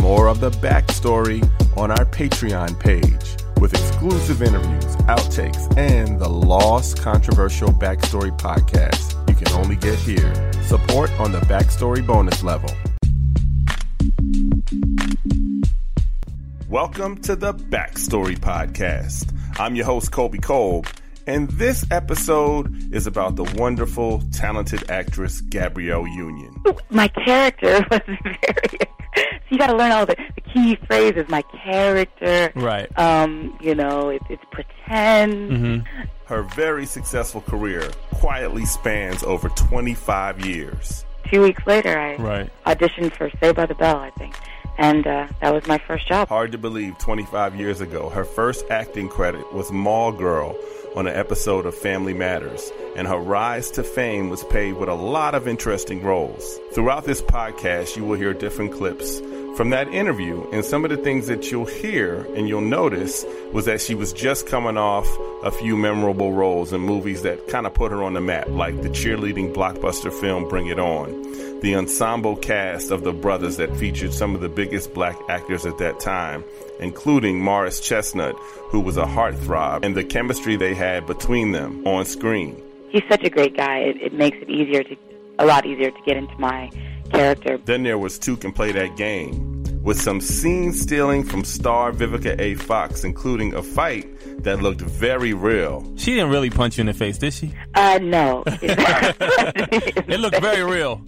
more of the backstory on our Patreon page with exclusive interviews, outtakes, and the Lost Controversial Backstory podcast you can only get here. Support on the Backstory bonus level. Welcome to the Backstory Podcast. I'm your host, Colby Colb, and this episode is about the wonderful, talented actress Gabrielle Union. My character was very. so you got to learn all the, the key phrases. My character, Right. um, you know, it, it's pretend. Mm-hmm. Her very successful career quietly spans over 25 years. Two weeks later, I Right. auditioned for Saved by the Bell, I think, and uh, that was my first job. Hard to believe 25 years ago, her first acting credit was Mall Girl on an episode of Family Matters, and her rise to fame was paved with a lot of interesting roles. Throughout this podcast, you will hear different clips from that interview, and some of the things that you'll hear and you'll notice was that she was just coming off a few memorable roles in movies that kind of put her on the map, like the cheerleading blockbuster film Bring It On, the ensemble cast of The Brothers that featured some of the biggest black actors at that time, including Morris Chestnut, who was a heartthrob, and the chemistry they had between them on screen. He's such a great guy. It, it makes it easier to, a lot easier to get into my character. Then there was Two Can Play That Game, with some scene stealing from star Vivica A. Fox, including a fight that looked very real. She didn't really punch you in the face, did she? Uh, no. It looked very real.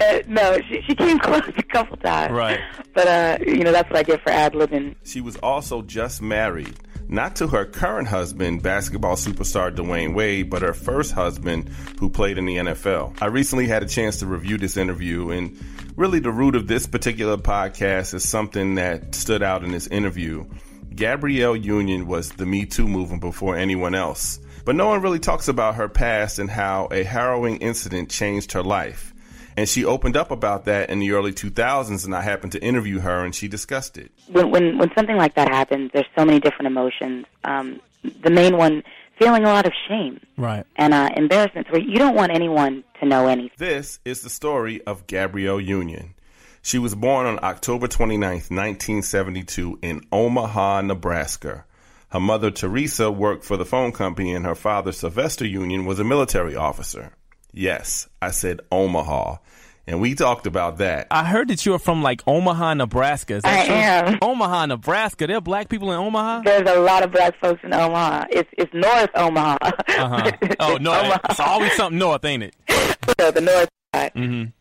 Uh, no, she, she came close a couple times. Right. But, uh, you know, that's what I get for ad libbing. She was also just married, not to her current husband, basketball superstar Dwyane Wade, but her first husband who played in the NFL. I recently had a chance to review this interview, and really the root of this particular podcast is something that stood out in this interview. Gabrielle Union was the Me Too movement before anyone else, but no one really talks about her past and how a harrowing incident changed her life. And she opened up about that in the early 2000s, and I happened to interview her, and she discussed it. when when when something like that happens, there's so many different emotions. Um, the main one, feeling a lot of shame Right. and uh, embarrassment, where you don't want anyone to know anything. This is the story of Gabrielle Union. She was born on October 29th, 1972, in Omaha, Nebraska. Her mother, Teresa, worked for the phone company, and her father, Sylvester Union, was a military officer. Yes, I said Omaha. And we talked about that. I heard that you are from like Omaha, Nebraska. Is that I true? am. Omaha, Nebraska. There are black people in Omaha. There's a lot of black folks in Omaha. It's it's North Omaha. Uh-huh. Oh no, Omaha. it's always something north, ain't it? So the North side.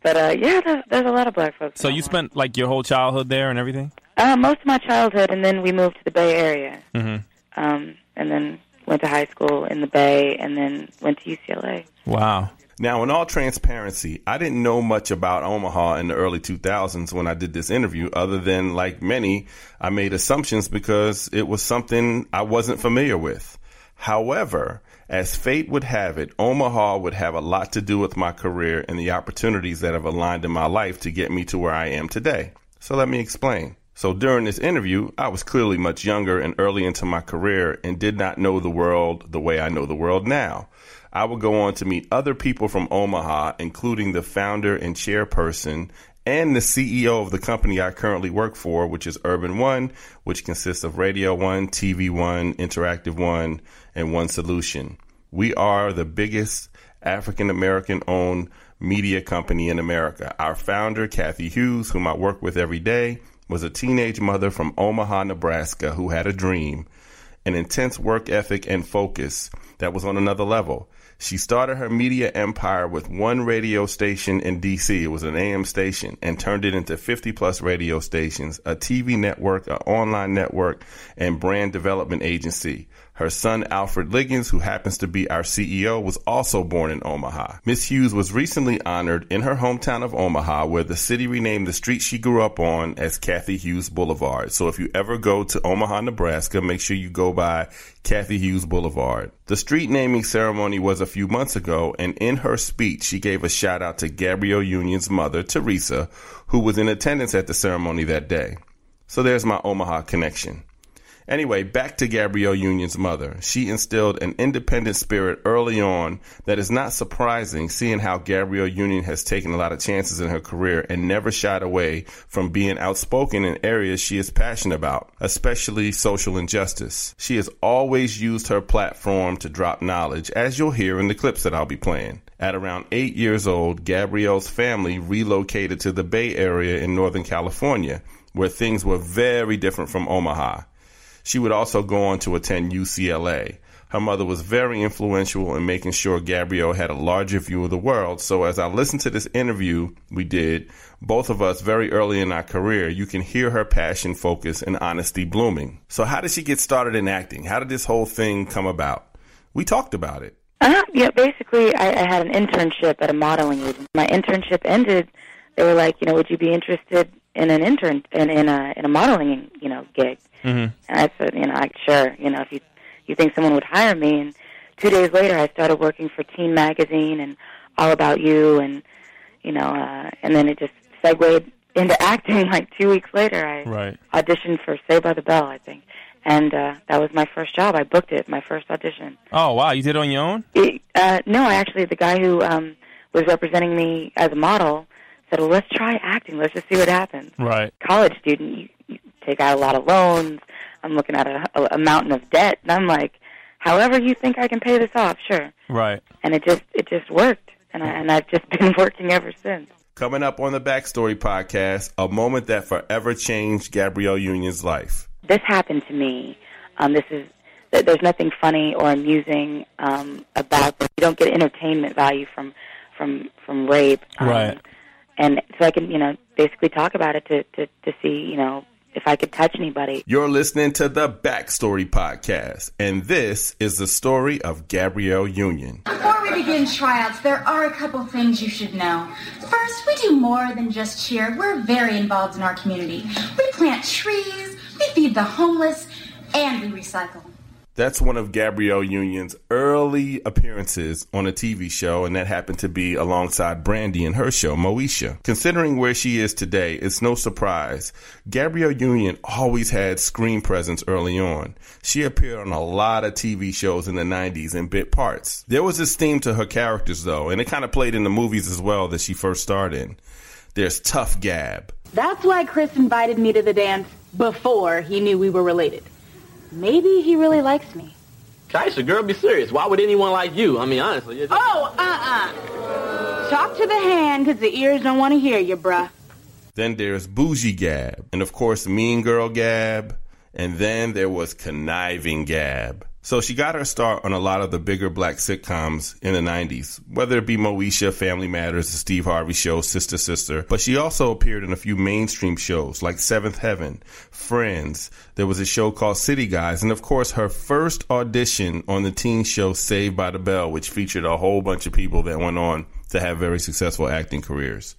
But uh, yeah, there's, there's a lot of black folks. So in you Omaha. spent like your whole childhood there and everything. uh, most of my childhood, and then we moved to the Bay Area. Mhm. Um, and then went to high school in the Bay, and then went to UCLA. Wow. Now, in all transparency, I didn't know much about Omaha in the early 2000s when I did this interview, other than, like many, I made assumptions because it was something I wasn't familiar with. However, as fate would have it, Omaha would have a lot to do with my career and the opportunities that have aligned in my life to get me to where I am today. So let me explain. So during this interview, I was clearly much younger and early into my career and did not know the world the way I know the world now. I would go on to meet other people from Omaha, including the founder and chairperson and the CEO of the company I currently work for, which is Urban One, which consists of Radio One, TV One, Interactive One, and One Solution. We are the biggest African American owned media company in America. Our founder, Cathy Hughes, whom I work with every day, was a teenage mother from Omaha, Nebraska, who had a dream, an intense work ethic and focus that was on another level. She started her media empire with one radio station in DC. It was an AM station and turned it into 50 plus radio stations, a TV network, an online network, and brand development agency. Her son, Alfred Liggins, who happens to be our CEO, was also born in Omaha. Miss Hughes was recently honored in her hometown of Omaha, where the city renamed the street she grew up on as Cathy Hughes Boulevard. So if you ever go to Omaha, Nebraska, make sure you go by Cathy Hughes Boulevard. The street naming ceremony was a few months ago, and in her speech, she gave a shout out to Gabrielle Union's mother, Teresa, who was in attendance at the ceremony that day. So there's my Omaha connection. Anyway, back to Gabrielle Union's mother. She instilled an independent spirit early on that is not surprising, seeing how Gabrielle Union has taken a lot of chances in her career and never shied away from being outspoken in areas she is passionate about, especially social injustice. She has always used her platform to drop knowledge, as you'll hear in the clips that I'll be playing. At around eight years old, Gabrielle's family relocated to the Bay Area in Northern California, where things were very different from Omaha. She would also go on to attend UCLA. Her mother was very influential in making sure Gabrielle had a larger view of the world. So as I listened to this interview we did, both of us very early in our career, you can hear her passion, focus, and honesty blooming. So how did she get started in acting? How did this whole thing come about? We talked about it. Uh, yeah, basically, I, I had an internship at a modeling agency. My internship ended. They were like, you know, would you be interested in an intern in, in a in a modeling, you know, gig? Mm-hmm. And I said, you know, I, sure, you know, if you you think someone would hire me. And two days later, I started working for Teen Magazine and All About You, and you know, uh, and then it just segued into acting. Like two weeks later, I Right. auditioned for Saved by the Bell, I think, and uh, that was my first job. I booked it, my first audition. Oh wow, you did it on your own? It, uh, no, I actually, the guy who um, was representing me as a model said, "Well, let's try acting. Let's just see what happens." Right. college student, you, you take out a lot of loans. I'm looking at a, a, a mountain of debt, and I'm like, however you think I can pay this off, sure. Right. And it just it just worked, and I, and I've just been working ever since. Coming up on the Backstory podcast, a moment that forever changed Gabrielle Union's life. This happened to me. Um, this is th- there's nothing funny or amusing um, about this. You don't get entertainment value from from from rape. Um, Right. And so I can you know basically talk about it to to to see you know if I could touch anybody. You're listening to the Backstory podcast, and this is the story of Gabrielle Union. Before we begin tryouts, there are a couple things you should know. First, we do more than just cheer. We're very involved in our community. We plant trees, we feed the homeless, and we recycle. That's one of Gabrielle Union's early appearances on a TV show, and that happened to be alongside Brandy in her show, Moesha. Considering where she is today, it's no surprise. Gabrielle Union always had screen presence early on. She appeared on a lot of TV shows in the 90s in bit parts. There was this theme to her characters, though, and it kind of played in the movies as well that she first starred in. There's Tough Gab. That's why Chris invited me to the dance before he knew we were related. Maybe he really likes me. Kaisha, girl, be serious. Why would anyone like you? I mean, honestly, you're just... Oh, uh-uh. Talk to the hand, because the ears don't want to hear you, bruh. Then there's Bougie Gab. And of course, Mean Girl Gab. And then there was Conniving Gab. So she got her start on a lot of the bigger black sitcoms in the 90s, whether it be Moesha, Family Matters, The Steve Harvey Show, Sister Sister. But she also appeared in a few mainstream shows like Seventh Heaven, Friends. There was a show called City Guys. And of course, her first audition on the teen show Saved by the Bell, which featured a whole bunch of people that went on to have very successful acting careers.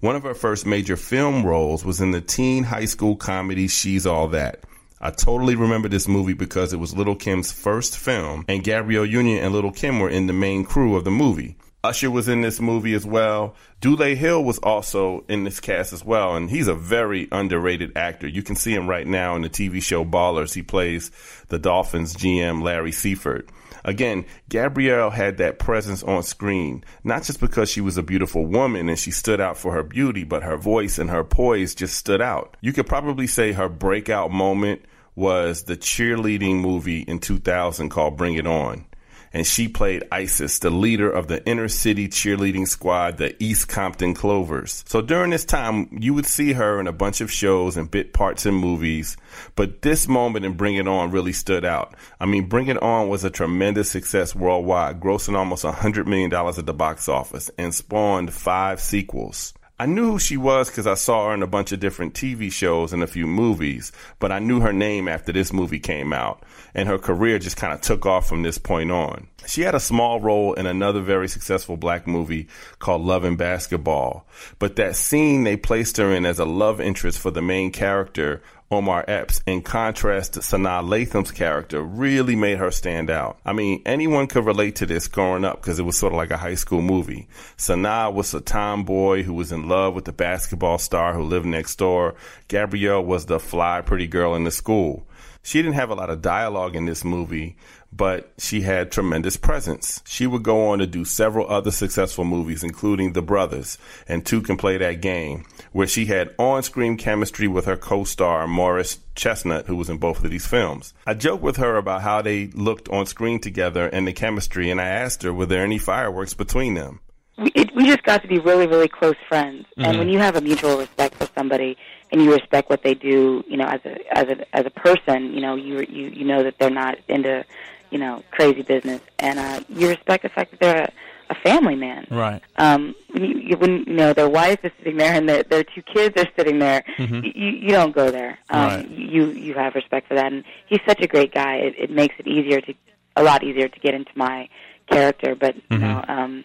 One of her first major film roles was in the teen high school comedy She's All That. I totally remember this movie because it was Little Kim's first film, and Gabrielle Union and Little Kim were in the main crew of the movie. Usher was in this movie as well. Dule Hill was also in this cast as well, and he's a very underrated actor. You can see him right now in the TV show Ballers. He plays the Dolphins GM Larry Siefert. Again, Gabrielle had that presence on screen, not just because she was a beautiful woman and she stood out for her beauty, but her voice and her poise just stood out. You could probably say her breakout moment was the cheerleading movie in 2000 called Bring It On. And she played Isis, the leader of the inner city cheerleading squad, the East Compton Clovers. So during this time, you would see her in a bunch of shows and bit parts in movies. But this moment in Bring It On really stood out. I mean, Bring It On was a tremendous success worldwide, grossing almost $100 million at the box office and spawned five sequels. I knew who she was because I saw her in a bunch of different TV shows and a few movies, but I knew her name after this movie came out, and her career just kind of took off from this point on. She had a small role in another very successful black movie called Love and Basketball, but that scene they placed her in as a love interest for the main character Omar Epps, in contrast to Sanaa Lathan's character, really made her stand out. I mean, anyone could relate to this growing up because it was sort of like a high school movie. Sanaa was a tomboy who was in love with the basketball star who lived next door. Gabrielle was the fly, pretty girl in the school. She didn't have a lot of dialogue in this movie, but she had tremendous presence. She would go on to do several other successful movies, including The Brothers and Two Can Play That Game, where she had on screen chemistry with her co star Morris Chestnut, who was in both of these films. I joked with her about how they looked on screen together and the chemistry, and I asked her, were there any fireworks between them? we, it, we just got to be really, really close friends. And mm-hmm. when you have a mutual respect for somebody and you respect what they do, you know, as a as a as a person, you know, you you you know that they're not into, you know, crazy business, and uh, you respect the fact that they're a, a family man. Right. Um, when you, you- when you know their wife is sitting there and their their two kids are sitting there, Mhm. you you don't go there. Um, Right. You you have respect for that, and he's such a great guy. It, it makes it easier to a lot easier to get into my character, but you Mhm. know. Um,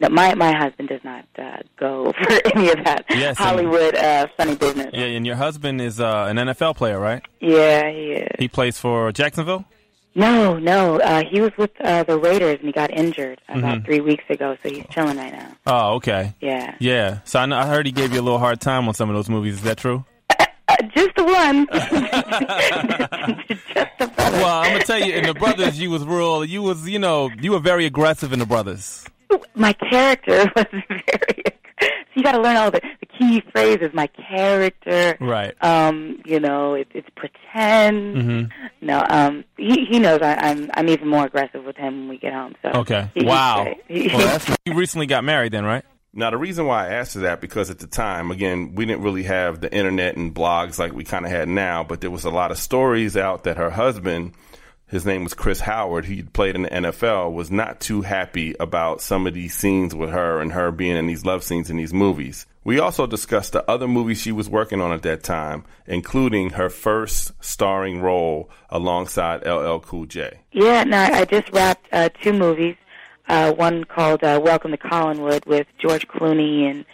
no, my my husband does not uh, go for any of that Yes, Hollywood uh, funny business. Yeah, and your husband is uh, an NFL player, right? Yeah, he is. He plays for Jacksonville. No, no, uh, he was with uh, the Raiders and he got injured about Mhm. three weeks ago, so he's chilling right now. Oh, okay. Yeah, Yeah. So I, know, I heard he gave you a little hard time on some of those movies. Is that true? uh, just the one. Just the Well, I'm gonna tell you, in the brothers, you was real. You was, you know, you were very aggressive in the brothers. My character was very. So you got to learn all the, the key phrases. My character, Right. Um, you know, it, it's pretend. Mm-hmm. No, um, he he knows I, I'm I'm even more aggressive with him when we get home. So Okay. he- wow. He- Well, that's, you recently got married, then, right? Now, the reason why I asked her that because at the time, again, we didn't really have the internet and blogs like we kind of had now, but there was a lot of stories out that her husband, his name was Chris Howard, he played in the NFL, was not too happy about some of these scenes with her and her being in these love scenes in these movies. We also discussed the other movies she was working on at that time, including her first starring role alongside LL Cool J. Yeah, no, I just wrapped uh, two movies. Uh, one called uh, Welcome to Collinwood with George Clooney and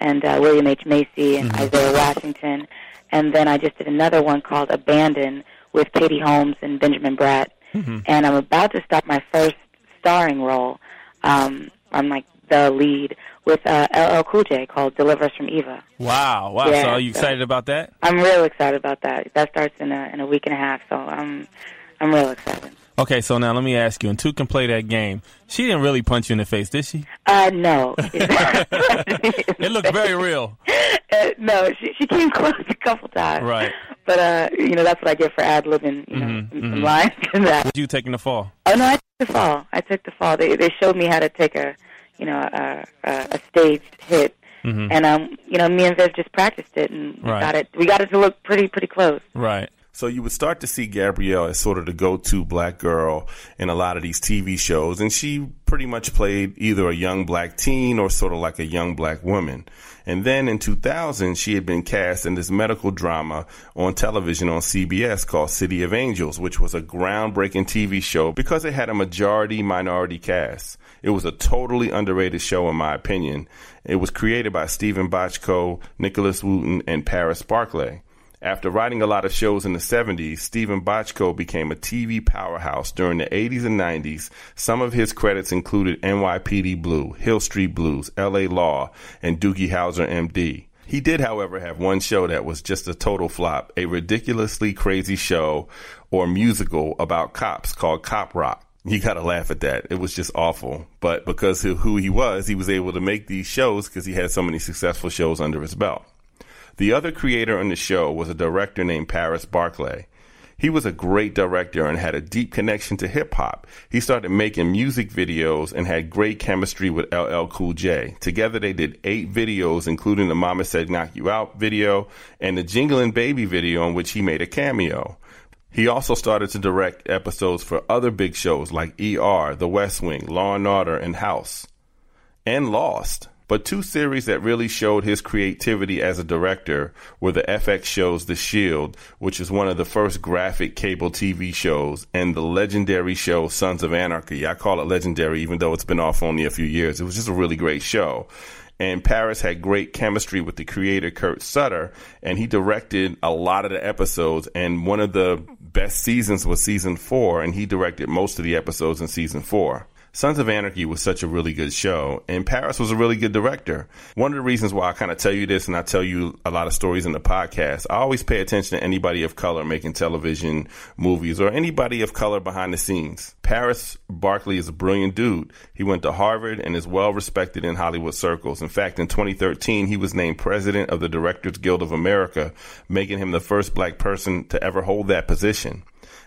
and uh, William H Macy and Isaiah Washington, and then I just did another one called Abandon with Katie Holmes and Benjamin Bratt. And I'm about to start my first starring role. Um, I'm like the lead with uh, LL Cool J called Deliver Us from Eva. Wow. Wow. Yeah, so are you so- excited about that? I'm real excited about that. That starts in a in a week and a half, so I'm I'm real excited. Okay. So now let me ask you, and two can play that game. She didn't really punch you in the face, did she? Uh, no. It looked very real. Uh, no, she she came close a couple times. Right. But uh, you know, that's what I get for ad libbing, you know, Mhm, mhm. lines and that. Did you taking the fall? Oh no, I took the fall. I took the fall. They they showed me how to take a, you know, a a, a staged hit, Mm-hmm. and um, you know, me and Viv just practiced it, and Right. got it. We got it to look pretty pretty close. Right. So you would start to see Gabrielle as sort of the go-to black girl in a lot of these TV shows, and she pretty much played either a young black teen or sort of like a young black woman. And then in 2000, she had been cast in this medical drama on television on CBS called City of Angels, which was a groundbreaking TV show because it had a majority minority cast. It was a totally underrated show, in my opinion. It was created by Steven Bochco, Nicholas Wootton, and Paris Barclay. After writing a lot of shows in the 70s, Steven Bochco became a TV powerhouse during the 80s and 90s. Some of his credits included NYPD Blue, Hill Street Blues, LA Law, and Doogie Howser MD. He did, however, have one show that was just a total flop, a ridiculously crazy show or musical about cops called Cop Rock. You gotta laugh at that. It was just awful. But because of who he was, he was able to make these shows because he had so many successful shows under his belt. The other creator on the show was a director named Paris Barclay. He was a great director and had a deep connection to hip hop. He started making music videos and had great chemistry with LL Cool J. Together they did eight videos, including the Mama Said Knock You Out video and the Jingling Baby video in which he made a cameo. He also started to direct episodes for other big shows like ER, The West Wing, Law and Order, and House and Lost. But two series that really showed his creativity as a director were the FX shows The Shield, which is one of the first graphic cable TV shows, and the legendary show Sons of Anarchy. I call it legendary even though it's been off only a few years. It was just a really great show. And Paris had great chemistry with the creator Kurt Sutter, and he directed a lot of the episodes. And one of the best seasons was season four, and he directed most of the episodes in season four. Sons of Anarchy was such a really good show, and Paris was a really good director. One of the reasons why I kind of tell you this, and I tell you a lot of stories in the podcast, I always pay attention to anybody of color making television, movies, or anybody of color behind the scenes. Paris Barclay is a brilliant dude. He went to Harvard and is well respected in Hollywood circles. In fact, in 2013, he was named president of the Directors Guild of America, making him the first black person to ever hold that position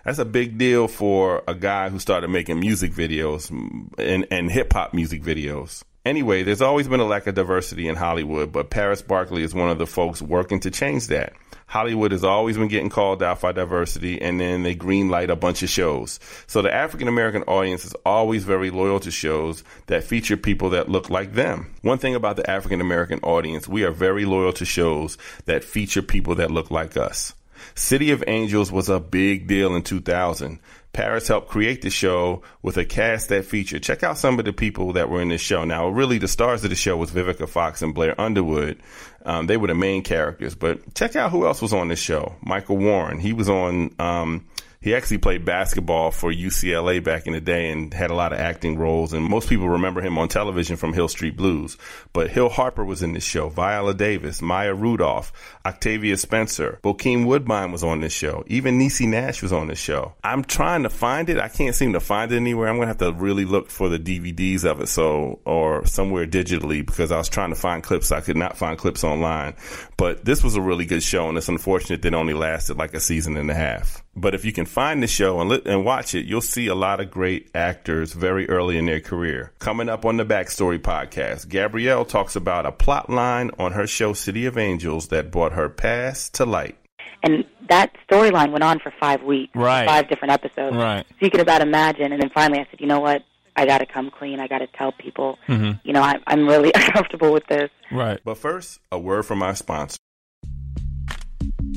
that's a big deal for a guy who started making music videos and, and hip hop music videos. Anyway, there's always been a lack of diversity in Hollywood, but Paris Barclay is one of the folks working to change that. Hollywood has always been getting called out for diversity, and then they greenlight a bunch of shows. So the African American audience is always very loyal to shows that feature people that look like them. One thing about the African American audience, we are very loyal to shows that feature people that look like us. City of Angels was a big deal in 2000. Paris helped create the show with a cast that featured. Check out some of the people that were in this show. Now, really, the stars of the show was Vivica Fox and Blair Underwood. Um, they were the main characters. But check out who else was on this show. Michael Warren. He was on um, he actually played basketball for UCLA back in the day and had a lot of acting roles. And most people remember him on television from Hill Street Blues. But Hill Harper was in this show. Viola Davis, Maya Rudolph, Octavia Spencer, Bokeem Woodbine was on this show. Even Niecy Nash was on this show. I'm trying to find it. I can't seem to find it anywhere. I'm going to have to really look for the DVDs of it. So, or somewhere digitally because I was trying to find clips. I could not find clips online. But this was a really good show. And it's unfortunate that it only lasted like a season and a half. But if you can find the show and, li- and watch it, you'll see a lot of great actors very early in their career. Coming up on the Backstory podcast, Gabrielle talks about a plot line on her show City of Angels that brought her past to light. And that storyline went on for five weeks, Right. five different episodes. Right. So you can about imagine. And then finally, I said, you know what? I got to come clean. I got to tell people, mm-hmm. you know, I, I'm really uncomfortable with this. Right. But first, a word from our sponsor.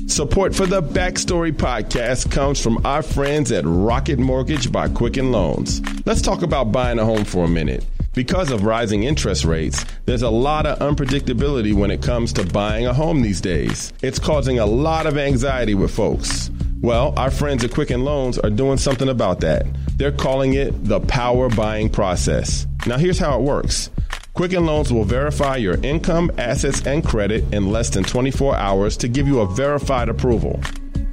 Support for the Backstory podcast comes from our friends at Rocket Mortgage by Quicken Loans. Let's talk about buying a home for a minute. Because of rising interest rates, there's a lot of unpredictability when it comes to buying a home these days. It's causing a lot of anxiety with folks. Well, our friends at Quicken Loans are doing something about that. They're calling it the power buying process. Now, here's how it works. Quicken Loans will verify your income, assets, and credit in less than 24 hours to give you a verified approval.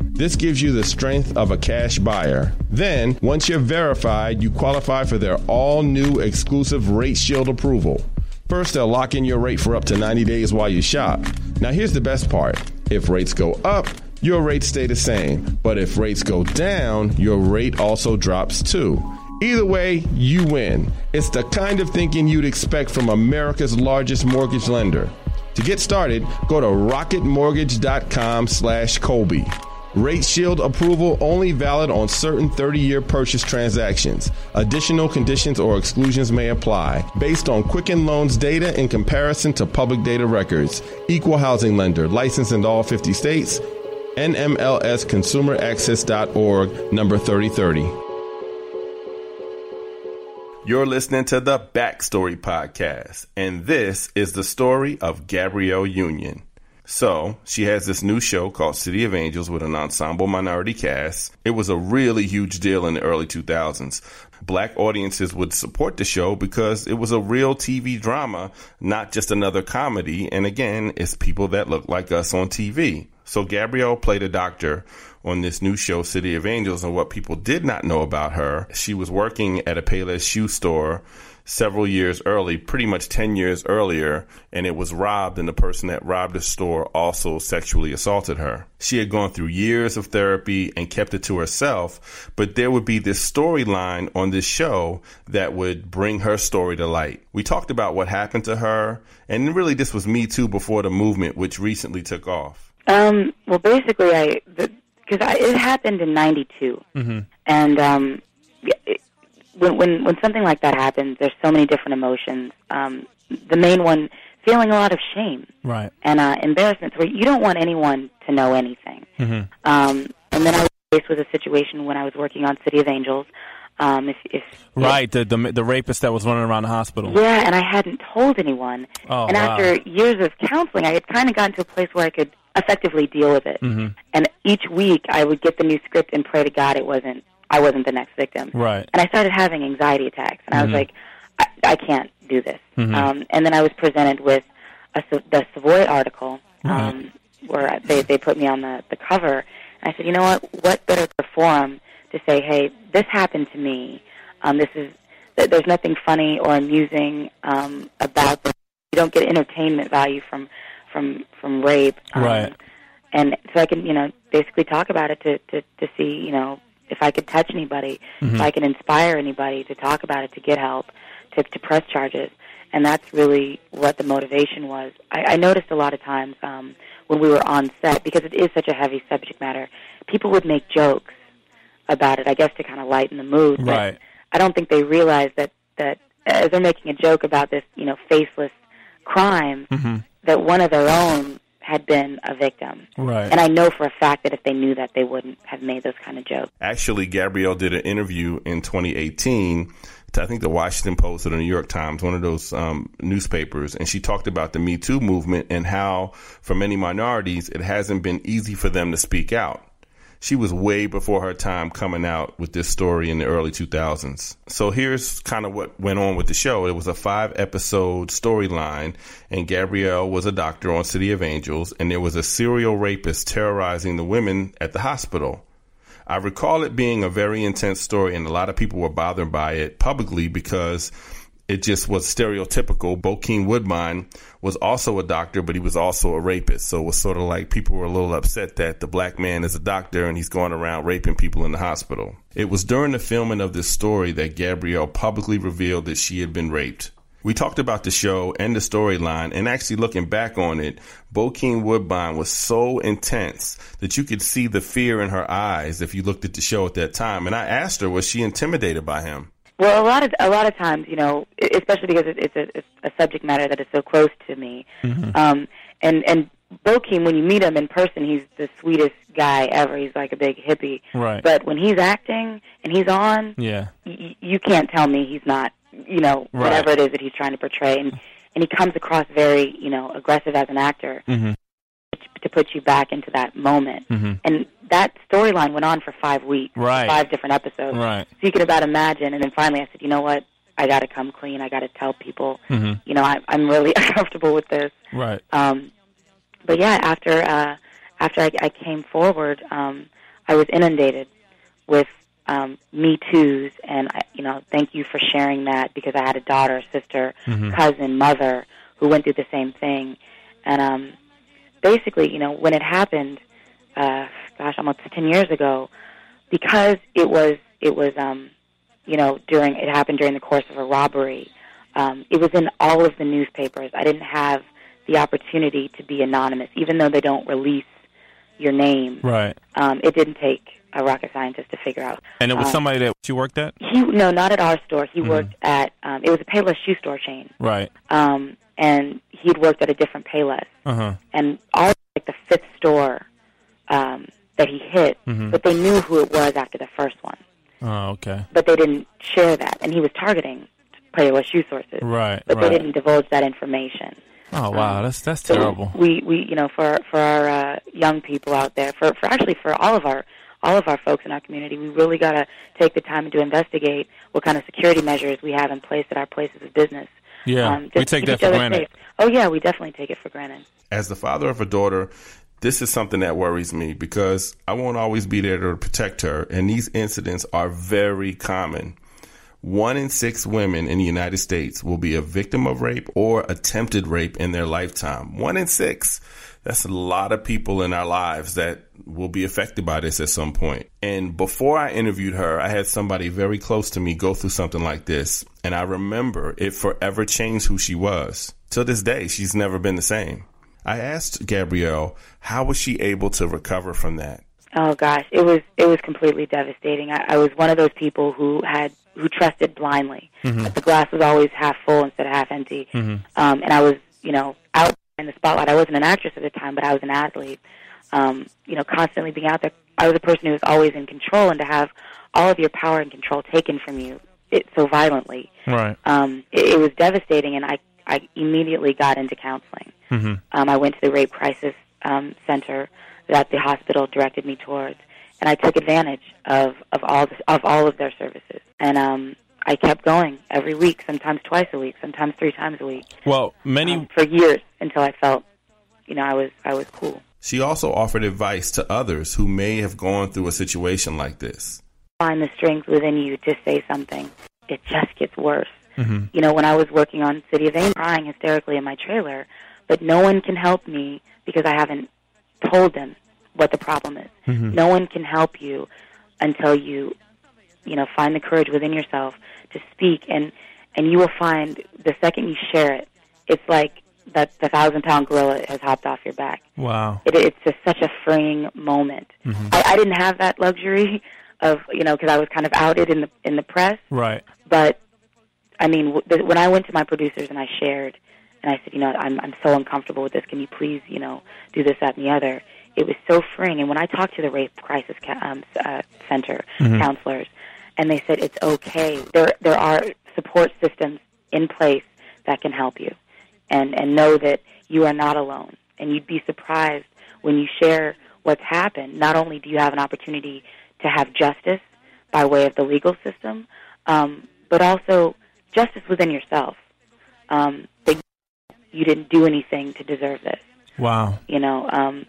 This gives you the strength of a cash buyer. Then, once you're verified, you qualify for their all new exclusive Rate Shield approval. First, they'll lock in your rate for up to 90 days while you shop. Now, here's the best part if rates go up, your rates stay the same. But if rates go down, your rate also drops too. Either way, you win. It's the kind of thinking you'd expect from America's largest mortgage lender. To get started, go to rocketmortgage.com slash Colby. Rate Shield approval only valid on certain 30-year purchase transactions. Additional conditions or exclusions may apply based on Quicken Loans data in comparison to public data records. Equal housing lender, licensed in all 50 states. NMLSconsumeraccess.org, number 3030. You're listening to the Backstory Podcast, and this is the story of Gabrielle Union. So, she has this new show called City of Angels with an ensemble minority cast. It was a really huge deal in the early 2000s. Black audiences would support the show because it was a real TV drama, not just another comedy. And again, it's people that look like us on TV. So Gabrielle played a doctor on this new show, City of Angels, and what people did not know about her, she was working at a Payless shoe store several years early, pretty much 10 years earlier, and it was robbed, and the person that robbed the store also sexually assaulted her. She had gone through years of therapy and kept it to herself, but there would be this storyline on this show that would bring her story to light. We talked about what happened to her, and really this was Me Too before the movement, which recently took off. Um, well, basically, I because I, it happened in '92, and um, it, when when when something like that happens, there's so many different emotions. Um, the main one, feeling a lot of shame Right. and uh, embarrassment, where you don't want anyone to know anything. Um, and then I was faced with a situation when I was working on City of Angels. Um, if, if Right. The, the the rapist that was running around the hospital. yeah, and I hadn't told anyone. Oh, and wow. after years of counseling, I had kind of gotten to a place where I could effectively deal with it. Mm-hmm. And each week, I would get the new script and pray to God it wasn't I wasn't the next victim. Right. And I started having anxiety attacks, and I was like, I, I can't do this. Mm-hmm. Um, and then I was presented with a, the Savoy article um, where I- they they put me on the the cover, and I said, you know what? What better forum to say, hey, this happened to me. Um, this is th- there's nothing funny or amusing um, about this. You don't get entertainment value from from from rape. Um, Right. And so I can, you know, basically talk about it to to to see, you know, if I could touch anybody, if I can inspire anybody to talk about it, to get help, to to press charges, and that's really what the motivation was. I, I noticed a lot of times um, when we were on set because it is such a heavy subject matter, people would make jokes about it. I guess to kind of lighten the mood. but Right. I don't think they realize that that as they're making a joke about this, you know, faceless crime, that one of their own had been a victim. Right. And I know for a fact that if they knew that, they wouldn't have made those kind of jokes. Actually, Gabrielle did an interview in 2018 to, I think, the Washington Post or the New York Times, one of those um, newspapers, and she talked about the Me Too movement and how, for many minorities, it hasn't been easy for them to speak out. She was way before her time coming out with this story in the early 2000s. So here's kind of what went on with the show. It was a five episode storyline, and Gabrielle was a doctor on City of Angels, and there was a serial rapist terrorizing the women at the hospital. I recall it being a very intense story, and a lot of people were bothered by it publicly because it just was stereotypical. Bokeem Woodbine was also a doctor, but he was also a rapist. So it was sort of like people were a little upset that the black man is a doctor and he's going around raping people in the hospital. It was during the filming of this story that Gabrielle publicly revealed that she had been raped. We talked about the show and the storyline, and actually looking back on it, Bokeem Woodbine was so intense that you could see the fear in her eyes if you looked at the show at that time. And I asked her, was she intimidated by him? Well, a lot of a lot of times, you know, especially because it's a it's a subject matter that is so close to me. Um, and and Bokeem, when you meet him in person, he's the sweetest guy ever. He's like a big hippie. Right. But when he's acting and he's on, Yeah. y- you can't tell me he's not, you know, Right. whatever it is that he's trying to portray. And and he comes across very, you know, aggressive as an actor Mhm. To put you back into that moment. And that storyline went on for five weeks, Right. five different episodes. Right. So you can about imagine. And then finally, I said, you know what? I got to come clean. I got to tell people, Mhm. you know, I, I'm really uncomfortable with this. Right. Um, but yeah, after uh, after I, I came forward, um, I was inundated with um, Me Too's, and I, you know, thank you for sharing that because I had a daughter, sister, cousin, mother who went through the same thing, and um, basically, you know, when it happened, uh, gosh, almost ten years ago, because it was it was um, you know during it happened during the course of a robbery. Um, it was in all of the newspapers. I didn't have the opportunity to be anonymous, even though they don't release your name. Right. Um, it didn't take a rocket scientist to figure out. And it was Um, somebody that you worked at? He no, not at our store. He worked at um, it was a Payless shoe store chain, Right. um, and he'd worked at a different Payless. Uh huh. And all like the fifth store um, that he hit, but they knew who it was after the first one, Oh, okay. but they didn't share that, and he was targeting Payless shoe sources, Right. but right. they didn't divulge that information. Oh wow, that's that's So terrible. We we you know for for our uh, young people out there, for for actually for all of our all of our folks in our community, we really got to take the time to investigate what kind of security measures we have in place at our places of business. Yeah, um, just we take that for granted. safe. Oh yeah, we definitely take it for granted. As the father of a daughter, this is something that worries me because I won't always be there to protect her, and these incidents are very common. One in six women in the United States will be a victim of rape or attempted rape in their lifetime. One in six. That's a lot of people in our lives that will be affected by this at some point. And before I interviewed her, I had somebody very close to me go through something like this. And I remember it forever changed who she was. Till this day, she's never been the same. I asked Gabrielle, how was she able to recover from that? Oh gosh, it was it was completely devastating. I, I was one of those people who had who trusted blindly. That the glass was always half full instead of half empty. Um, and I was, you know, out in the spotlight. I wasn't an actress at the time, but I was an athlete. Um, you know, constantly being out there. I was a person who was always in control, and to have all of your power and control taken from you it so violently, Right. um, it, it was devastating. And I I immediately got into counseling. Um, I went to the rape crisis um, center that the hospital directed me towards, and I took advantage of of all the, of all of their services, and um, I kept going every week, sometimes twice a week, sometimes three times a week, Well, many um, for years until I felt, you know, I was I was cool. She also offered advice to others who may have gone through a situation like this. Find the strength within you to say something. It just gets worse. Mm-hmm. You know, when I was working on City of Aim, crying hysterically in my trailer, but no one can help me because I haven't told them what the problem is. Mm-hmm. No one can help you until you, you know, find the courage within yourself to speak, and and you will find the second you share it, it's like that the thousand pound gorilla has hopped off your back. wow. It, it's just such a freeing moment. I, I didn't have that luxury of you know because I was kind of outed in the in the press, Right. but I mean, w- the- when I went to my producers and I shared, and I said, you know, I'm I'm so uncomfortable with this. Can you please, you know, do this, that, and the other? It was so freeing. And when I talked to the rape crisis ca- um, uh, center counselors, and they said it's okay. There there are support systems in place that can help you, and and know that you are not alone. And you'd be surprised when you share what's happened. Not only do you have an opportunity to have justice by way of the legal system, um, but also justice within yourself. Um, that you didn't do anything to deserve this. Wow. You know, um,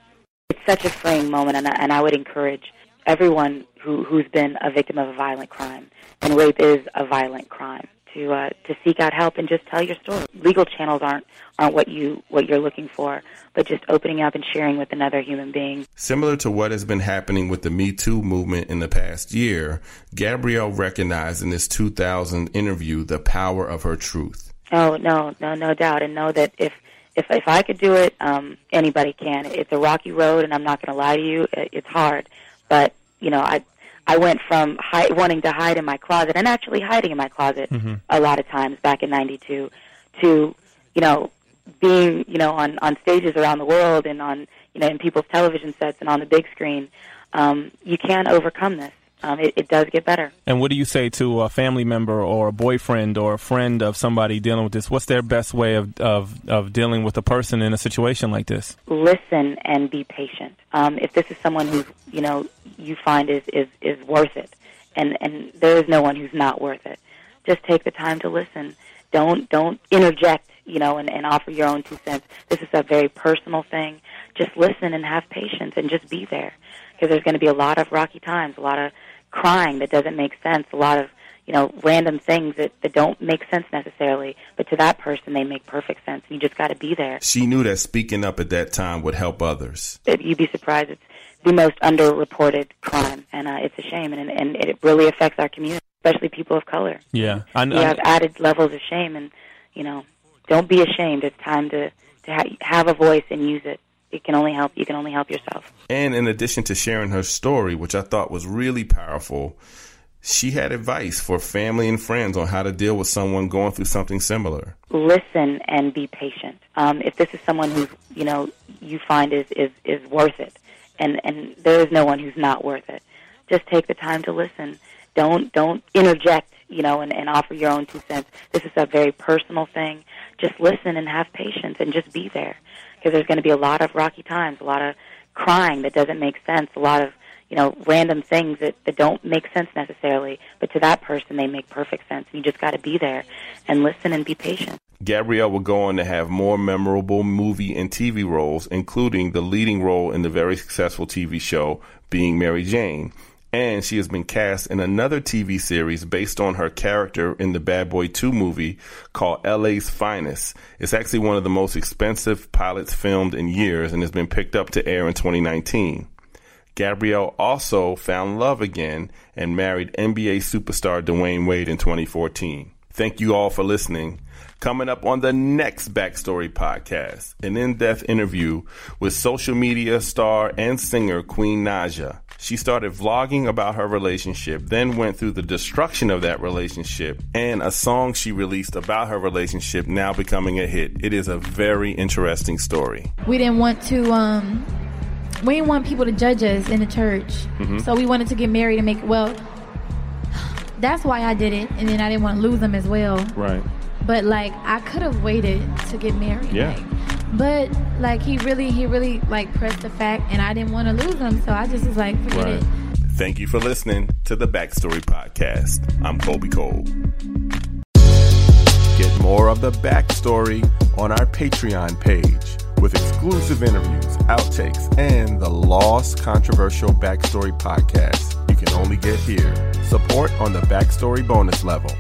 it's such a freeing moment, and I, and I would encourage everyone who who's been a victim of a violent crime, and rape is a violent crime, to uh, to seek out help and just tell your story. Legal channels aren't aren't what you what you're looking for, but just opening up and sharing with another human being. Similar to what has been happening with the Me Too movement in the past year, Gabrielle recognized in this 2000 interview the power of her truth. Oh no, no, no doubt, and know that if if if I could do it, um, anybody can. It's a rocky road, and I'm not going to lie to you. It, it's hard, but you know, I I went from hi- wanting to hide in my closet and actually hiding in my closet a lot of times back in '92 to you know being you know on on stages around the world and on you know in people's television sets and on the big screen. Um, you can overcome this. Um, it, it does get better. And what do you say to a family member or a boyfriend or a friend of somebody dealing with this? What's their best way of of, of dealing with a person in a situation like this? listen and be patient. Um, if this is someone who you know you find is is is worth it, and and there is no one who's not worth it. Just take the time to listen. Don't don't interject, you know, and, and offer your own two cents. This is a very personal thing. Just listen and have patience, and just be there, because there's going to be a lot of rocky times, a lot of crying that doesn't make sense, a lot of you know random things that that don't make sense necessarily, but to that person they make perfect sense. And you just got to be there. She knew that speaking up at that time would help others. you'd be surprised. It's the most underreported crime, and uh, it's a shame, and, and it really affects our community, especially people of color. Yeah, I, We I, have added levels of shame, and you know, don't be ashamed. It's time to to ha- have a voice and use it. It can only help. You can only help yourself. And in addition to sharing her story, which I thought was really powerful, she had advice for family and friends on how to deal with someone going through something similar. Listen and be patient. Um, if this is someone who you know you find is is is worth it, and and there is no one who's not worth it. Just take the time to listen. Don't don't interject, you know, and, and offer your own two cents. This is a very personal thing. Just listen and have patience, and just be there, because there's going to be a lot of rocky times, a lot of crying that doesn't make sense, a lot of you know random things that that don't make sense necessarily, but to that person they make perfect sense. You just got to be there and listen and be patient. Gabrielle will go on to have more memorable movie and TV roles, including the leading role in the very successful TV show Being Mary Jane. And she has been cast in another TV series based on her character in the Bad Boy 2 movie called LA's Finest. It's actually one of the most expensive pilots filmed in years and has been picked up to air in 2019. Gabrielle also found love again and married NBA superstar Dwyane Wade in 2014. Thank you all for listening. Coming up on the next Backstory podcast, an in depth interview with social media star and singer Queen Naja. She started vlogging about her relationship, then went through the destruction of that relationship, and a song she released about her relationship now becoming a hit. It is a very interesting story. we didn't want to um we didn't want people to judge us in the church so we wanted to get married and make well that's why i did it and then i didn't want to lose them as well right. But like i could have waited to get married Yeah. like, but like he really he really like pressed the fact and i didn't want to lose him so i just was like forget Right. it Thank you for listening to the Backstory Podcast. I'm Kobe Cole. Get more of the backstory on our Patreon page with exclusive interviews, outtakes, and the Lost Controversial Backstory Podcast you can only get here. Support on the Backstory bonus level.